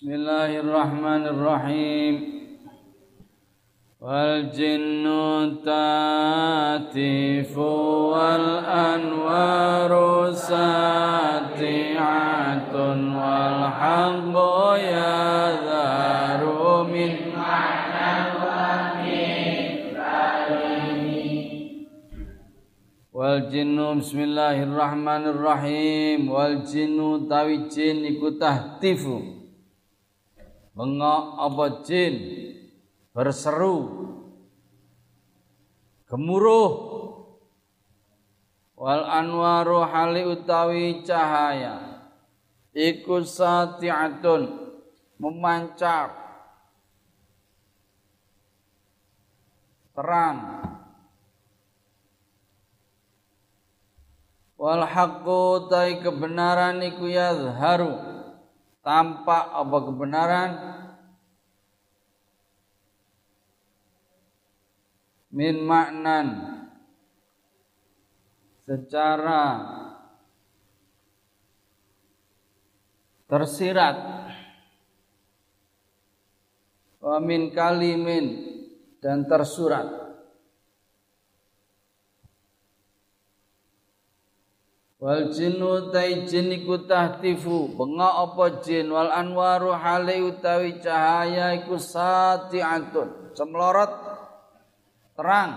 Bismillahirrahmanirrahim. Wal jinnu tatifu wal anwaru sati'atun wal haqqu yadharu min Wal jinnu bismillahirrahmanirrahim. Wal jinnu tawi jin iku tahtifu Bengok apa jin? Berseru. Gemuruh. Wal anwaru hali utawi cahaya. Iku sati'atun. Memancar. Terang. Wal haqqu tai kebenaran iku yazharu tampak apa kebenaran min maknan secara tersirat. Wa min kalimin dan tersurat. Wal jinnu tai jin iku tahtifu bengok apa jin? Wal anwaru hale utawi cahaya iku sati'atun semlorot terang.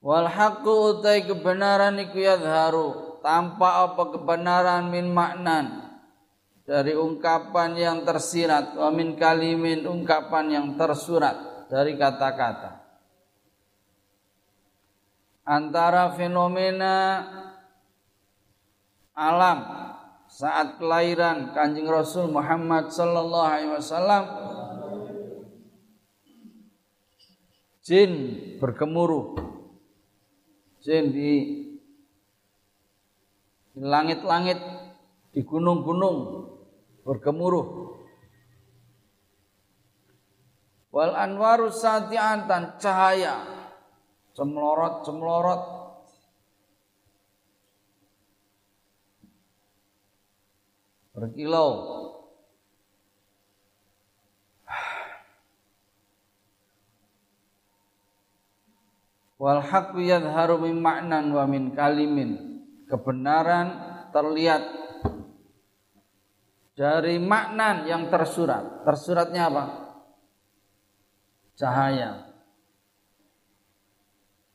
Wal haqqu utai kebenaran iku yadharu tampak apa kebenaran min maknan. Dari ungkapan yang tersirat wa min kalimin ungkapan yang tersurat dari kata-kata. Antara fenomena alam saat kelahiran Kanjeng Rasul Muhammad sallallahu alaihi wasallam jin bergemuruh. Jin di langit-langit di gunung-gunung bergemuruh. Wal anwaru sati'an cahaya. Cemlorot cemlorot berkilau wal haqqu yadhharu min ma'nan wa min kalimin. Kebenaran terlihat dari maknan yang tersurat. Tersuratnya apa? Cahaya.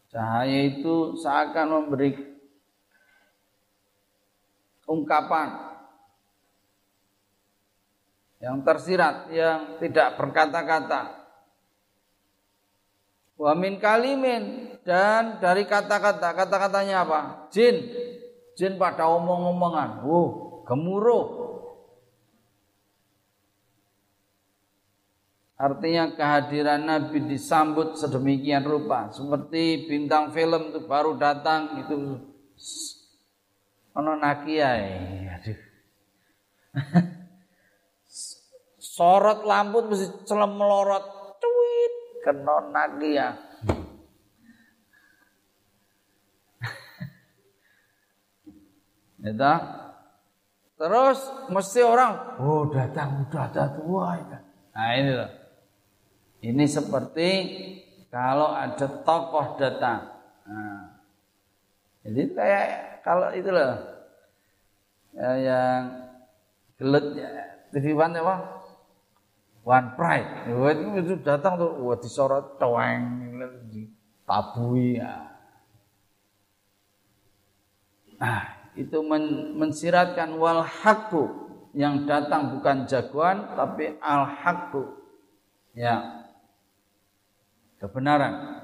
Cahaya itu seakan memberi ungkapan yang tersirat, yang tidak berkata-kata. Wa min kalimin dan dari kata-kata, kata-katanya apa? Jin. Jin pada omong-omongan. Uh, gemuruh. Artinya kehadiran Nabi disambut sedemikian rupa seperti bintang film itu baru datang itu ono nakiai. Aduh. Sorot lampu mesti celem melorot cuit kena nakia. Itu. Terus mesti orang, oh datang udah ada tua. Nah ini loh. Ini seperti kalau ada tokoh datang. Nah, jadi kayak kalau itu loh ya, yang gelut ya, TV One apa? One Pride. Itu datang tuh, wah disorot toeng, tabui ya. Nah, itu men mensiratkan wal hakku yang datang bukan jagoan tapi al hakku. Ya, kebenaran.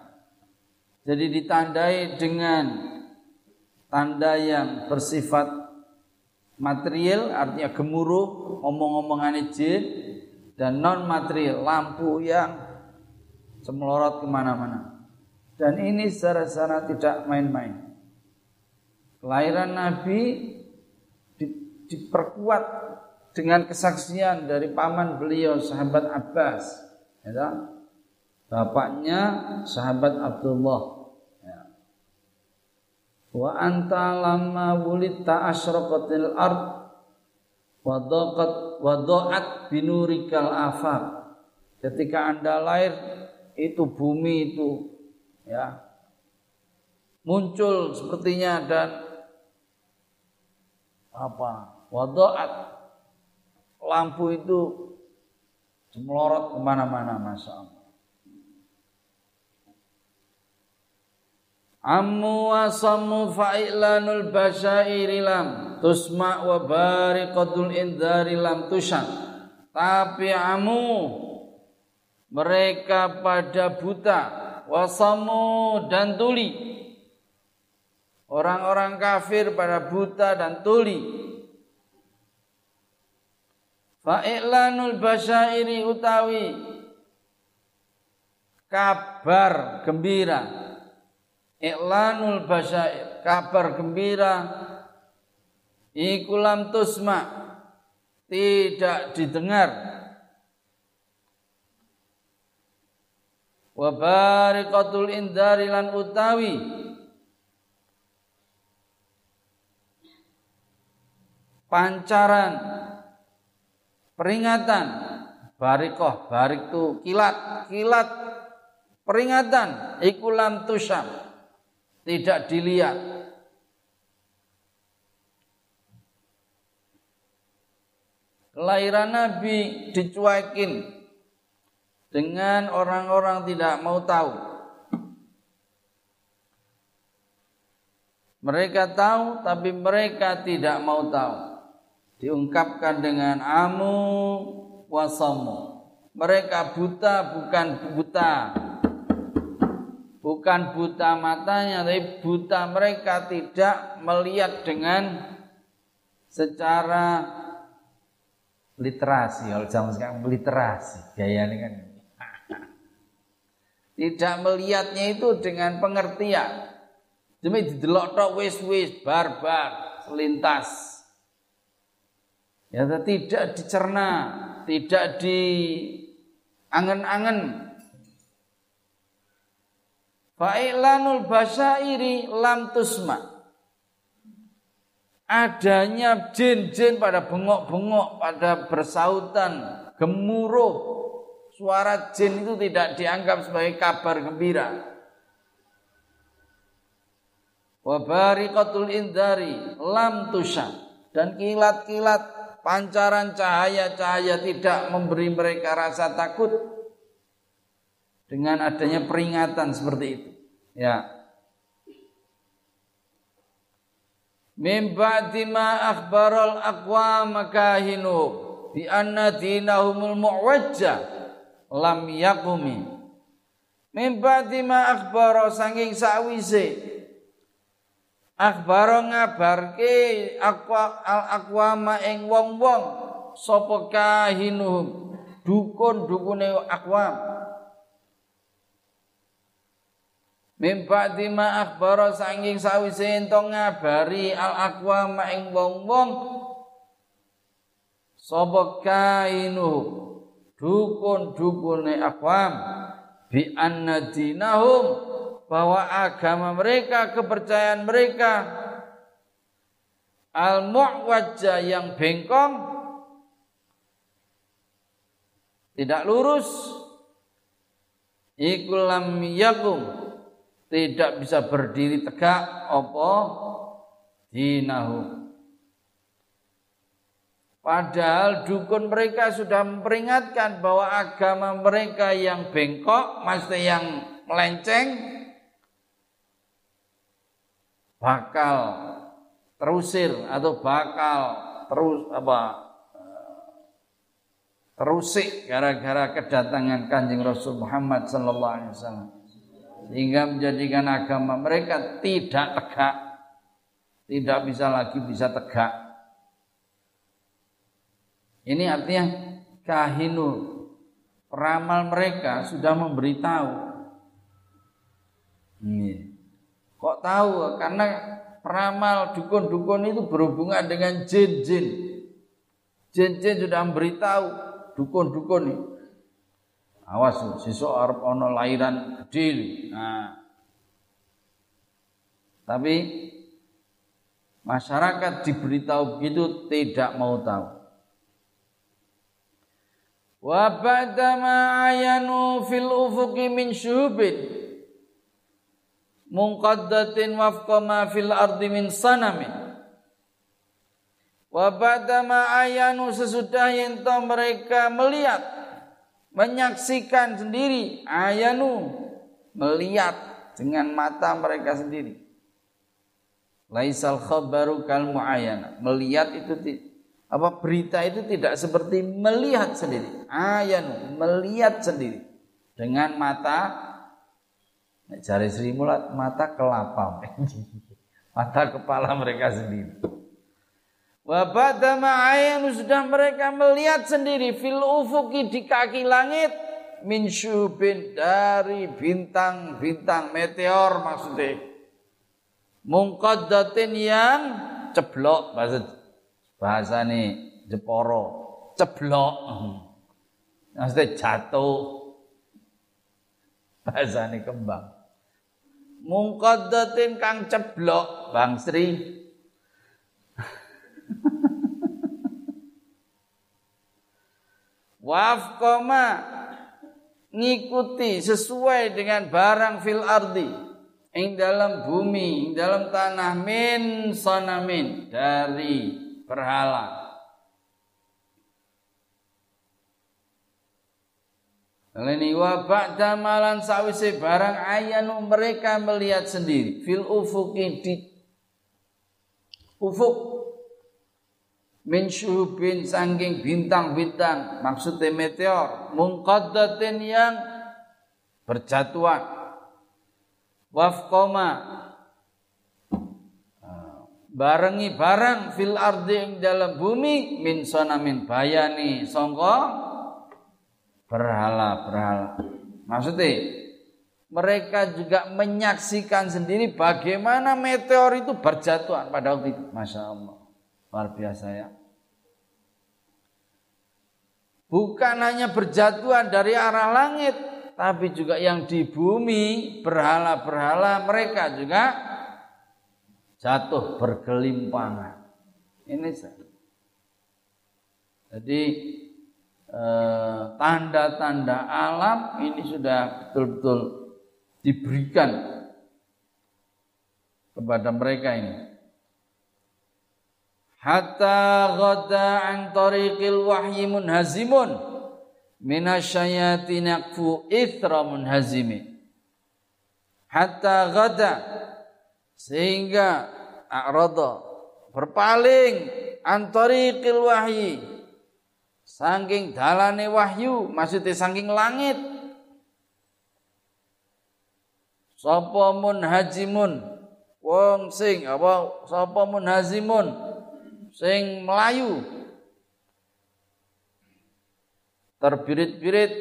Jadi ditandai dengan tanda yang bersifat material artinya gemuruh omong-omongan jin dan non material lampu yang semelorot ke mana-mana. Dan ini secara-secara tidak main-main. Kelahiran Nabi di, diperkuat dengan kesaksian dari paman beliau sahabat Abbas. Ya, bapaknya sahabat Abdullah. Ya. wa anta lamma wulita asyraqatil ard Wadaqat wada'at binurikal afaq. Ketika Anda lahir itu bumi itu ya muncul sepertinya dan apa wada'at lampu itu melorot ke mana-mana masya Allah Ammu wa sammu fa'ilanul basyairi lam tusma wa bariqatul indari lam tusan. Tapi amu mereka pada buta wasamu dan tuli. Orang-orang kafir pada buta dan tuli. Fa'ilanul basyairi utawi kabar gembira Iklanul basyair, kabar gembira. Ikulam tusma tidak didengar. Wa barikatul indari lan utawi. Pancaran peringatan. Barikoh barik tu kilat kilat peringatan. Ikulam tusam tidak dilihat. Kelahiran Nabi dicuekin dengan orang-orang tidak mau tahu. Mereka tahu tapi mereka tidak mau tahu. Diungkapkan dengan amu wasamu. Mereka buta bukan buta bukan buta matanya tapi buta mereka tidak melihat dengan secara literasi. Kalau zaman sekarang literasi gaya ini kan. Tidak melihatnya itu dengan pengertian. Demi didelok tok wis wis barbar selintas. Ya tidak dicerna tidak di angen-angen Fa'ilanul basyairi lam tusma. Adanya jin-jin pada bengok-bengok, pada bersautan, gemuruh. Suara jin itu tidak dianggap sebagai kabar gembira. Wabarikatul indari lam tusha. Dan kilat-kilat pancaran cahaya-cahaya tidak memberi mereka rasa takut dengan adanya peringatan seperti itu. Ya. Min ba'di ma akhbaral aqwam kahinu bi anna dinahumul mu'wajja lam yakumi. Min ba'di ma sanging sawise akhbara ngabarke aqwa al aqwama ing wong-wong sapa kahinuhum dukun-dukune aqwam Mimpa dima akhbara sanging sawise ento ngabari al aqwa ing wong-wong. Sapa kainu dukun-dukune aqwam bi anna dinahum bahwa agama mereka kepercayaan mereka. Al muwajjah yang bengkong tidak lurus. Ikulam yakum tidak bisa berdiri tegak apa? Dinahu. Padahal dukun mereka sudah memperingatkan bahwa agama mereka yang bengkok, maksudnya yang melenceng, bakal terusir atau bakal terus apa terusik gara-gara kedatangan kanjeng Rasul Muhammad Sallallahu Alaihi Wasallam sehingga menjadikan agama mereka tidak tegak tidak bisa lagi bisa tegak. Ini artinya kahinul peramal mereka sudah memberitahu. Ini. Kok tahu? Karena peramal dukun-dukun itu berhubungan dengan jin-jin. Jin-jin sudah memberitahu dukun-dukun ini Awas sesuk arep ana lahiran gede. Nah. Tapi masyarakat diberitahu begitu tidak mau tahu. Wa ba'da ma ayanu fil ufuqi min syubin munqaddatin wafqa ma fil ardi min sanamin. Wa ayanu sesudah yang mereka melihat menyaksikan sendiri ayanu melihat dengan mata mereka sendiri. Laisal khabaru kal muayana. Melihat itu apa berita itu tidak seperti melihat sendiri. Ayan melihat sendiri dengan mata cari Sri Mulat mata kelapa mata kepala mereka sendiri. Wabadama ayanu sudah mereka melihat sendiri fil ufuki di kaki langit min syubin dari bintang-bintang meteor maksudnya. Mungkadatin yang ceblok bahasa bahasa ini Jeporo ceblok. Maksudnya jatuh. Bahasa ini kembang. Mungkadatin kang ceblok Bang Sri wafkoma ngikuti sesuai dengan barang fil ardi. Ing dalam bumi ing dalam tanah min sanamin dari berhala. Leni wa ba'da malan sawise barang ayanu mereka melihat sendiri. Fil ufuki di ufuk min syuhubin sangking bintang-bintang. Maksudnya meteor. Mungqaddatin yang berjatuhan. Wafqoma. Barengi barang fil ardi ing dalam bumi. Min sonamin bayani. Songko. Berhala berhala. Maksudnya mereka juga menyaksikan sendiri bagaimana meteor itu berjatuhan pada waktu itu. Masya Allah luar biasa ya bukan hanya berjatuhan dari arah langit tapi juga yang di bumi berhala-berhala mereka juga jatuh bergelimpangan. Ini jadi eh, tanda-tanda eh, alam ini sudah betul-betul diberikan kepada mereka ini. Hatta ghada an tariqil wahyi munhazimun. Minasyayatin yakfu ithra munhazimi. Hatta ghada sehingga a'rada. Berpaling antariqil wahyi. Saking dalane wahyu maksudnya saking langit. Sapa munhajimun wong sing apa? Sapa munhazimun sing melayu. Terbirit-birit.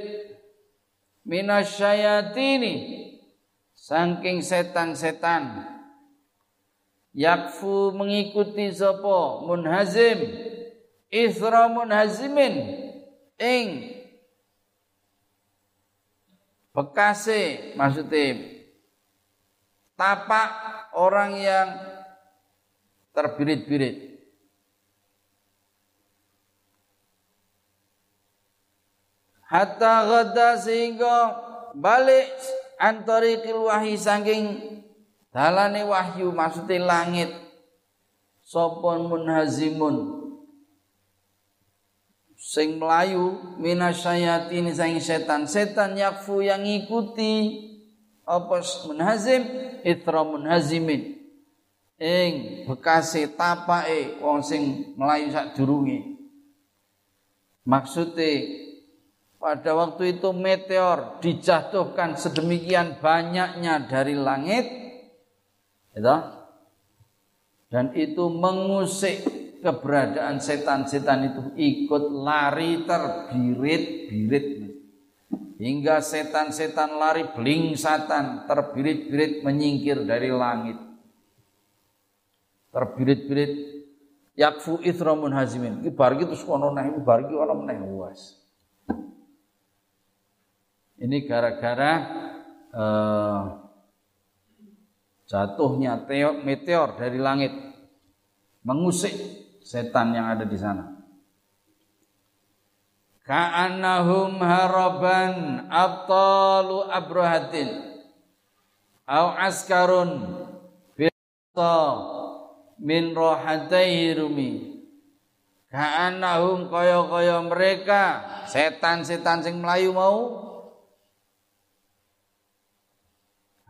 Minasyayatini. Saking setan-setan. Yakfu mengikuti sapa? Munhazim. Isra munhazimin. Ing. Bekase maksudnya tapak orang yang terbirit-birit hatta gada sehingga balik antariqil wahyi saking Dalane wahyu maksudnya langit. Sopon munhazimun. Sing melayu minasyayatin sing setan. Setan yakfu yang ikuti apa munhazim? Itra munhazimin. Ing bekase tapake wong sing melayu sak durunge maksudnya pada waktu itu meteor dijatuhkan sedemikian banyaknya dari langit itu dan itu mengusik keberadaan setan-setan itu ikut lari terbirit-birit. Hingga setan-setan lari satan terbirit-birit menyingkir dari langit. Terbirit-birit. Yakfu ithramun hazimin iki bar iki terus kono neh bar iki ana meneh luas ini gara-gara uh, jatuhnya meteor dari langit. Mengusik setan yang ada di sana. ka'annahum haraban abtalu abrahatin. Au askarun min rohataihi rumi. Ka'annahum kaya-kaya mereka setan-setan sing melayu mau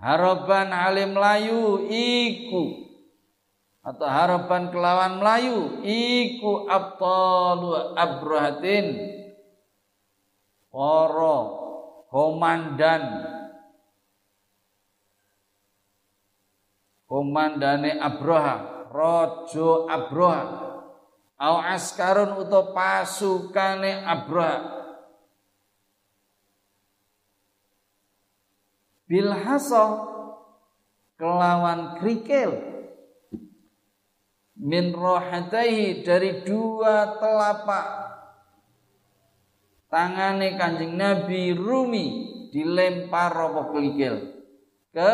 haraban alim melayu iku. Atau harapan kelawan Melayu iku abtalu abrahatin. Para komandan. Komandane Abraha rojo Abraha au askarun utawa pasukane Abraha bilhasa kelawan krikil min dari dua telapak. Tangane kanjeng Nabi Rumi dilempar apa kelikil ke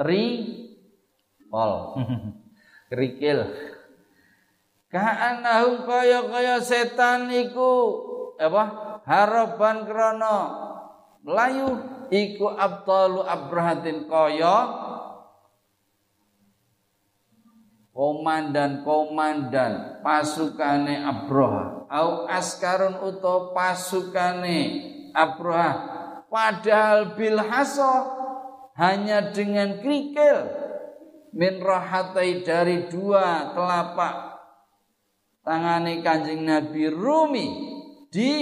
ri pol kerikil. Ka'anahum kaya-kaya setan iku apa? Harapan krono melayu iku abtalu abrahatin kaya komandan-komandan pasukane Abroha. Au askarun uto pasukane Abroha. Padahal bil hanya dengan krikil min rahatai dari dua telapak tangane kanjeng Nabi Rumi di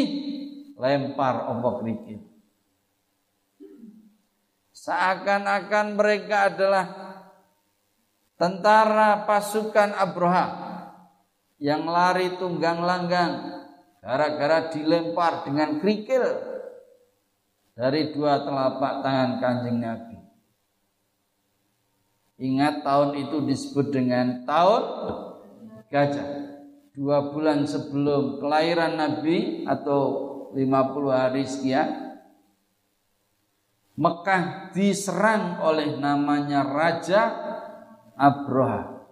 lempar ombak krikil seakan-akan mereka adalah tentara pasukan Abraha yang lari tunggang langgang gara-gara dilempar dengan kerikil dari dua telapak tangan kanjeng Nabi. Ingat tahun itu disebut dengan tahun gajah. Dua bulan sebelum kelahiran Nabi atau 50 hari sekian Mekah diserang oleh namanya Raja Abroha.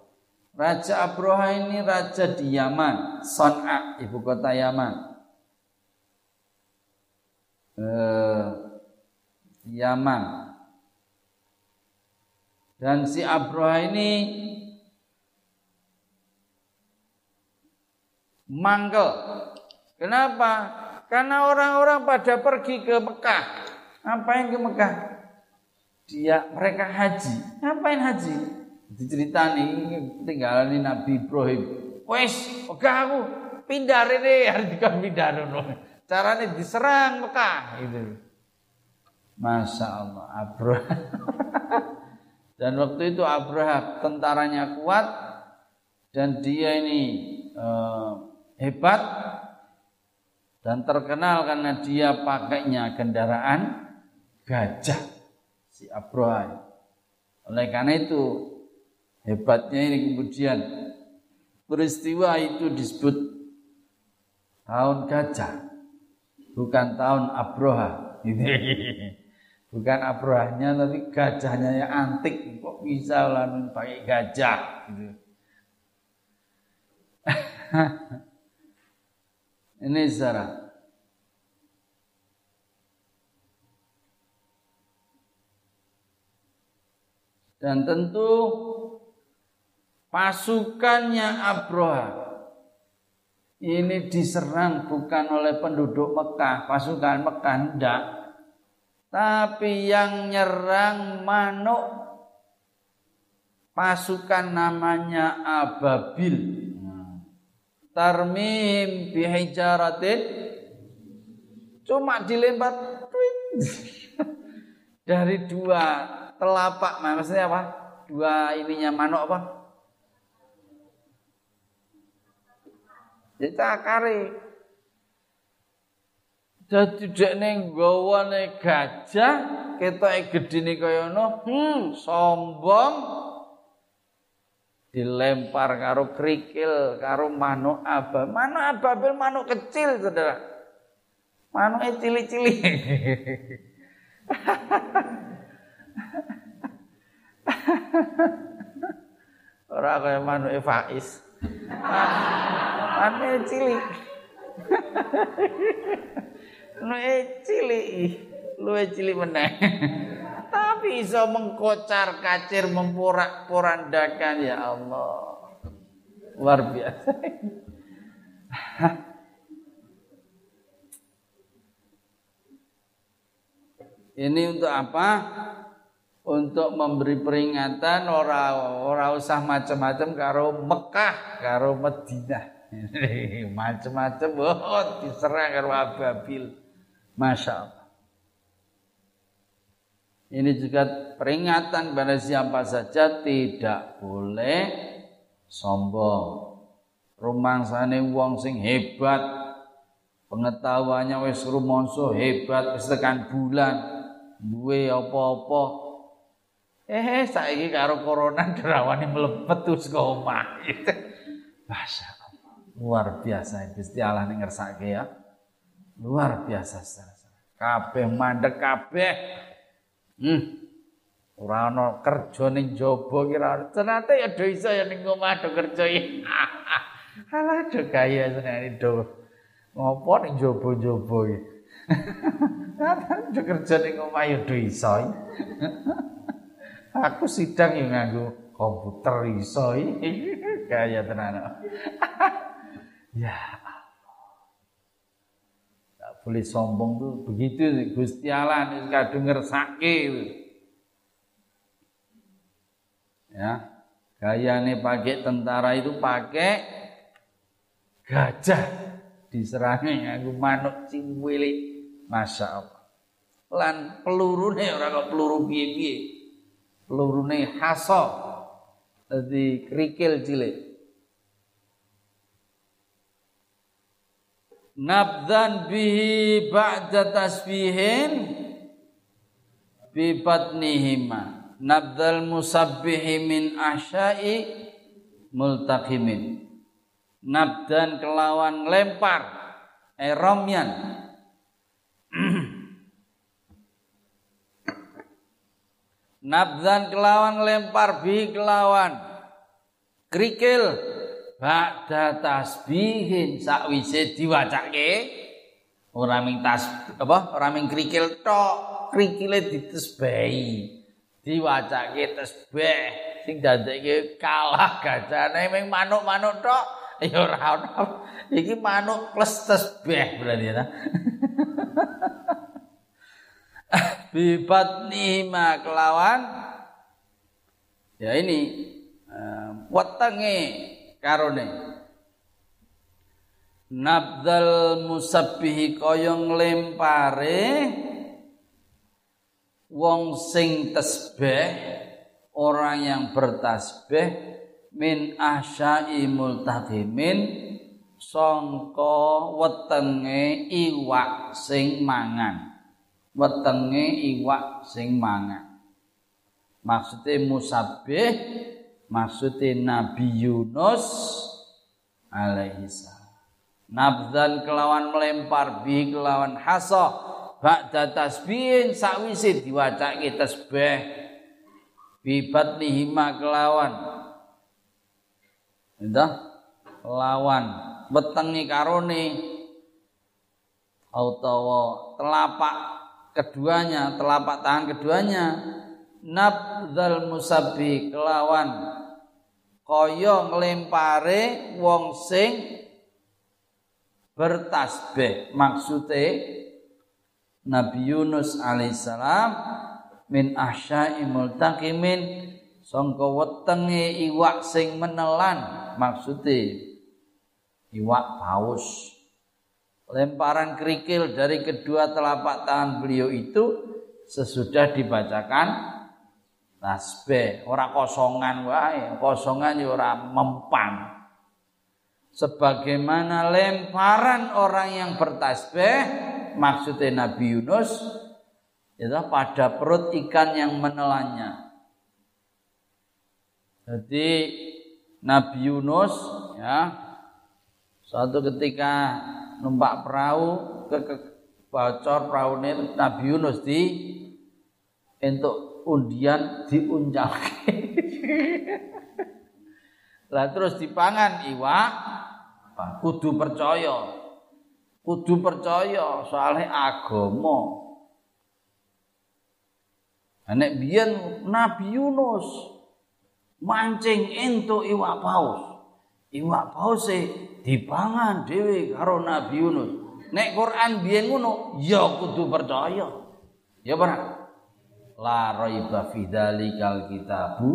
Raja Abroha ini raja di Yaman, Son'a, ibu kota Yaman. Eh, Yaman. Dan si Abroha ini mangkel. Kenapa? Karena orang-orang pada pergi ke Mekah. Ngapain ke Mekah? Dia mereka haji. Ngapain haji? diceritani tinggalane Nabi Ibrahim. Wes, oke aku pindah rene harus dikon pindah ngono. Carane diserang Mekah itu. Masya Allah Abraham. dan waktu itu Abraham tentaranya kuat dan dia ini eh, hebat dan terkenal karena dia pakainya kendaraan gajah si Abraham. Oleh karena itu Hebatnya ini kemudian peristiwa itu disebut tahun gajah, bukan tahun Abroha. bukan Abrohanya tapi gajahnya yang antik. Kok bisa lalu pakai gajah? Gitu. ini secara dan tentu pasukannya Abroha ini diserang bukan oleh penduduk Mekah, pasukan Mekah enggak. Tapi yang nyerang manuk pasukan namanya Ababil. Tarmim bihijaratin cuma dilempar dari dua telapak maksudnya apa? Dua ininya manuk apa? Ya cakare. Dadi dekne nggawane gajah ketoke gedine kaya ngono, hmm, sombong dilempar karo krikil karo manuk abah. Manuk ababil manuk kecil, Saudara. Manuke cilik-cilik. Ora kaya manuke Faiz. Ane cilik. luwe cilik. Luwe cilik meneh. Tapi iso mengkocar kacir memporak porandakan ya Allah. Luar biasa. Ini untuk apa untuk memberi peringatan ora ora usah macam-macam karo Mekah karo Madinah macam-macam oh diserang karo ababil Masya Allah. Ini juga peringatan kepada siapa saja tidak boleh sombong. Rumangsane wong sing hebat pengetahuannya wis rumonso hebat wis bulan. Duwe apa-apa Eh, saiki karo corona derawani mlebet terus ke omah. Masya. Luar biasa Gusti Allah ning ngersake ya. Luar biasa Kabeh mandek kabeh. Hmm. Ora ana kerja ning jaba kira ternyata ya do iso ya ning omah do kerja iki. Alah do gaya senene do. Ngopo ning jaba-jaba iki. do kerja ning omah ya do iso. Aku sidang yang nganggo komputer iso kaya tenan. ya Allah. Boleh sombong tuh begitu Gusti Allah nih kadung ngersake. Ya. Gayane pakai tentara itu pakai gajah diserangi nganggo manuk cilik. Masya Allah. Lan peluru nih orang kok peluru piye-piye pelurune haso. Dadi krikil cilik. Nabdan bihi ba'da tasbihin bi batnihima nabdal musabbihi min ahsyai multaqimin. Nabdan kelawan lempar eromyan Nabdan kelawan lempar bi kelawan. Krikil. Ba'da tasbihin sakwise diwacake ora ming tas apa? Ora ming krikil tok. Krikile ditesbehi. Diwacake tesbeh. Sing dadekke kalah gajane ming manuk-manuk tok. Ya ora ono. Iki manuk plus tesbeh berarti ya bibat nima kelawan ya ini uh, wetenge karone. Nabdal musabbihi kaya nglempare wong sing tasbih orang yang bertasbih min asyai multaqimin sangka wetenge iwak sing mangan wetenge iwak sing mangan. Maksudnya musabih, maksudnya Nabi Yunus alaihi. Nabdan kelawan melempar bi kelawan haso ba'da tasbihin sakwise diwacake tasbih. Bibat nihima kelawan. Entah? Lawan. Wetengi karone. Utawa telapak keduanya, telapak tangan keduanya. Nabdal musabbi kelawan. Kaya nglempare wong sing bertasbih. Maksude Nabi Yunus alaihissalam min ahsyai multaqimin sangka wetenge iwak sing menelan. Maksude iwak paus lemparan kerikil dari kedua telapak tangan beliau itu sesudah dibacakan tasbih. Ora kosongan wae kosongan ya ora mempan. Sebagaimana lemparan orang yang bertasbih maksudnya Nabi Yunus itu pada perut ikan yang menelannya. Jadi Nabi Yunus ya suatu ketika numpak perahu ke, ke bocor perahu ini Nabi Yunus di untuk undian diunjak lah terus dipangan iwak. Kudu percaya. Kudu percaya soalnya agama. Nek biyen Nabi Yunus mancing entuk iwak paus. Iwak paus e dipangan dhewe karo Nabi Yunus. Nek Quran biyen ngono, ya kudu percaya. Ya ora? La raiba fi dzalikal kitabu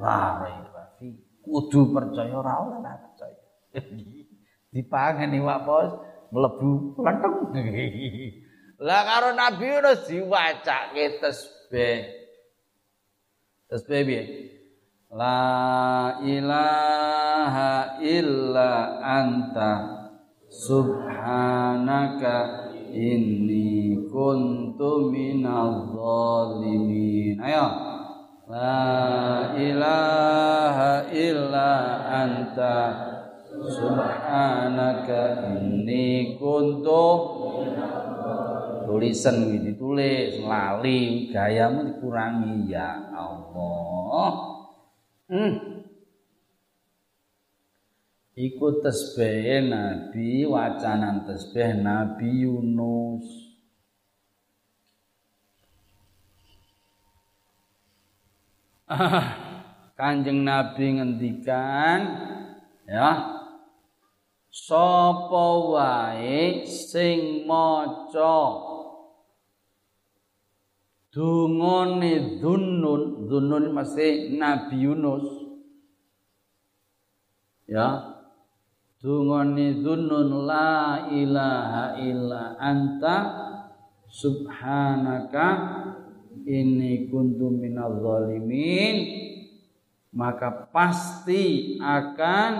la raiba fi. Kudu percaya ora ora percaya. dipangan iwak paus mlebu lenteng. Lah karo Nabi Yunus diwacake tasbih tasbih piye la ilaha illa anta. Subhanaka inni kuntu minadh dhalimin ayo. La ilaha illa anta. Subhanaka inni kuntu. Tulisan ditulis lali gayamu dikurangi. Ya Allah hmm. Iku tasbih Nabi wacanan tasbih Nabi Yunus Kanjeng Nabi ngendikan ya sapa wae sing maca dungane dunnun dunnun mesti Nabi Yunus. Ya. Dungane dunnun la ilaha illa anta subhanaka inni kuntu minadh zalimin. Maka pasti akan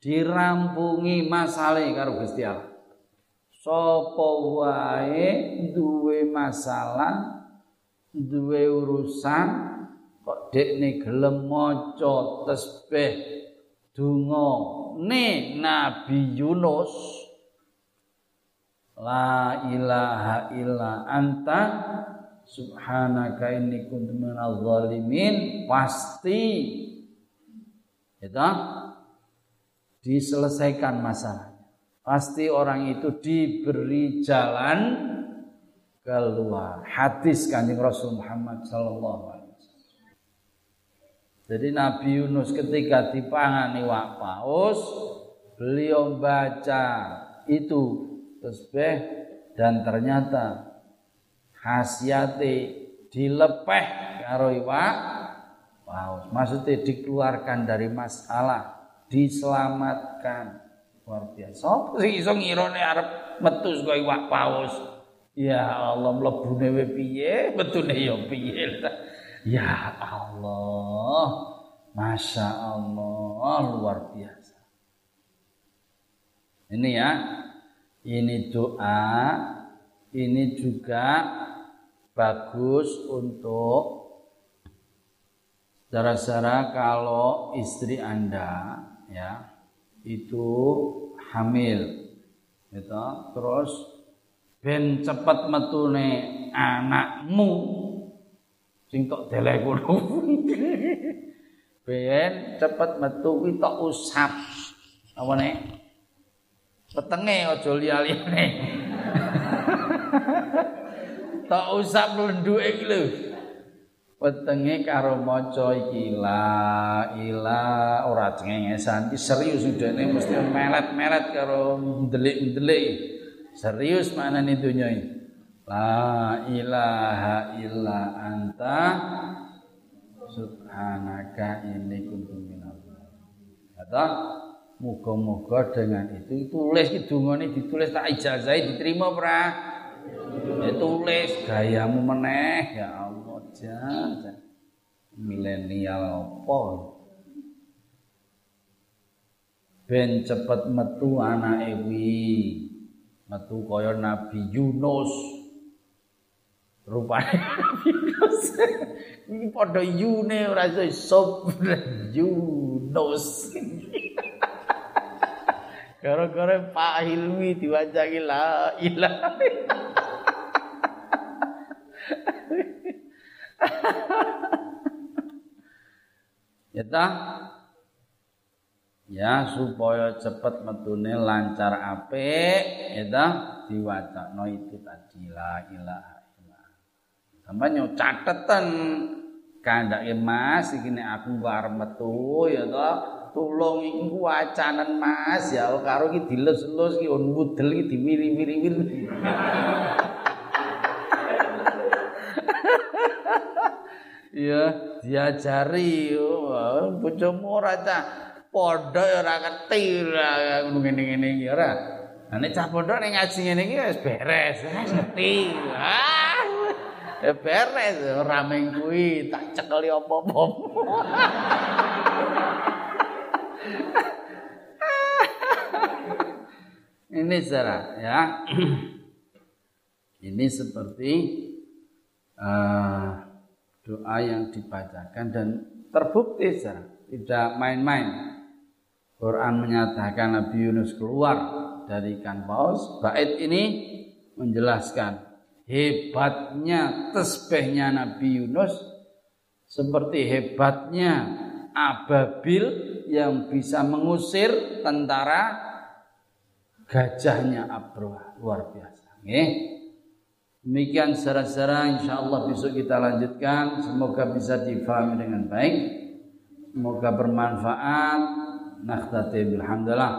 dirampungi masalah karo Gusti Allah sapa wae duwe masalah duwe urusan kok dekne gelem maca tasbih donga ne Nabi Yunus? La ilaha illa anta subhanaka inni kuntu minadh zalimin. Pasti. Ya diselesaikan masalah pasti orang itu diberi jalan keluar. Hadis kanjeng Rasul Muhammad sallallahu alaihi. Jadi Nabi Yunus ketika dipangani wak paus, beliau baca itu tasbih dan ternyata khasiate dilepeh karo iwak paus. Maksudnya dikeluarkan dari masalah, diselamatkan luar biasa. Sopo sing iso ngirone arep metu saka iwak paus? Ya Allah mlebune we piye, metune ya piye Ya Allah. Masya Allah luar biasa. Ini ya, ini doa, ini juga bagus untuk saudara-saudara kalau istri Anda ya itu hamil. Gitu. Terus ben cepet metune anakmu. Sing tok delek ngono. Ben cepet metu kuwi tok usap. Apa nek petenge aja liya-liyane. Tok usap lenduke iki lho wetenge karo maca iki la ila ora cengengesan. Iki serius udene mesti melet-melet karo ndelik-ndelik. Serius mana nih dunia ini la ilaha illa anta subhanaka ini kuntu minal kata muga-muga dengan itu tulis itu ini ditulis tak ijazah diterima pra ya tulis gayamu meneh ya Allah jajan milenial apa? Ben cepet metu anake kuwi. Metu kaya Nabi Yunus. Rupane Nabi Yunus. Iki padha yune ora iso sop Yunus. Gara-gara Pak Hilmi diwajaki la ilaha ya ya supaya cepet metune lancar apik ya diwacana itu tadi la ilaha illallah. Sampeyan yo catetan kandhake Mas iki nek aku arep metu ya toh? Tulung iki wacanan Mas ya karo iki dilus-lus iki mudel iki diwiri-wiri ya diajari bojomu ora cah pondok ora ngerti ngene-ngene iki ora nek cah pondok nek ngaji ngene iki wis beres, ngerti. Ah, ya beres ora meng kuwi tak cekeli apa-apa. Ini cara ya. Ini seperti uh, doa yang dibacakan dan terbukti secara tidak main-main. Quran menyatakan Nabi Yunus keluar dari ikan paus. Bait ini menjelaskan hebatnya tesbihnya Nabi Yunus seperti hebatnya ababil yang bisa mengusir tentara gajahnya Abroh luar biasa. Nggih. Demikian secara-secara insya Allah besok kita lanjutkan. Semoga bisa difahami dengan baik. Semoga bermanfaat. Nakhtati bilhamdulillah.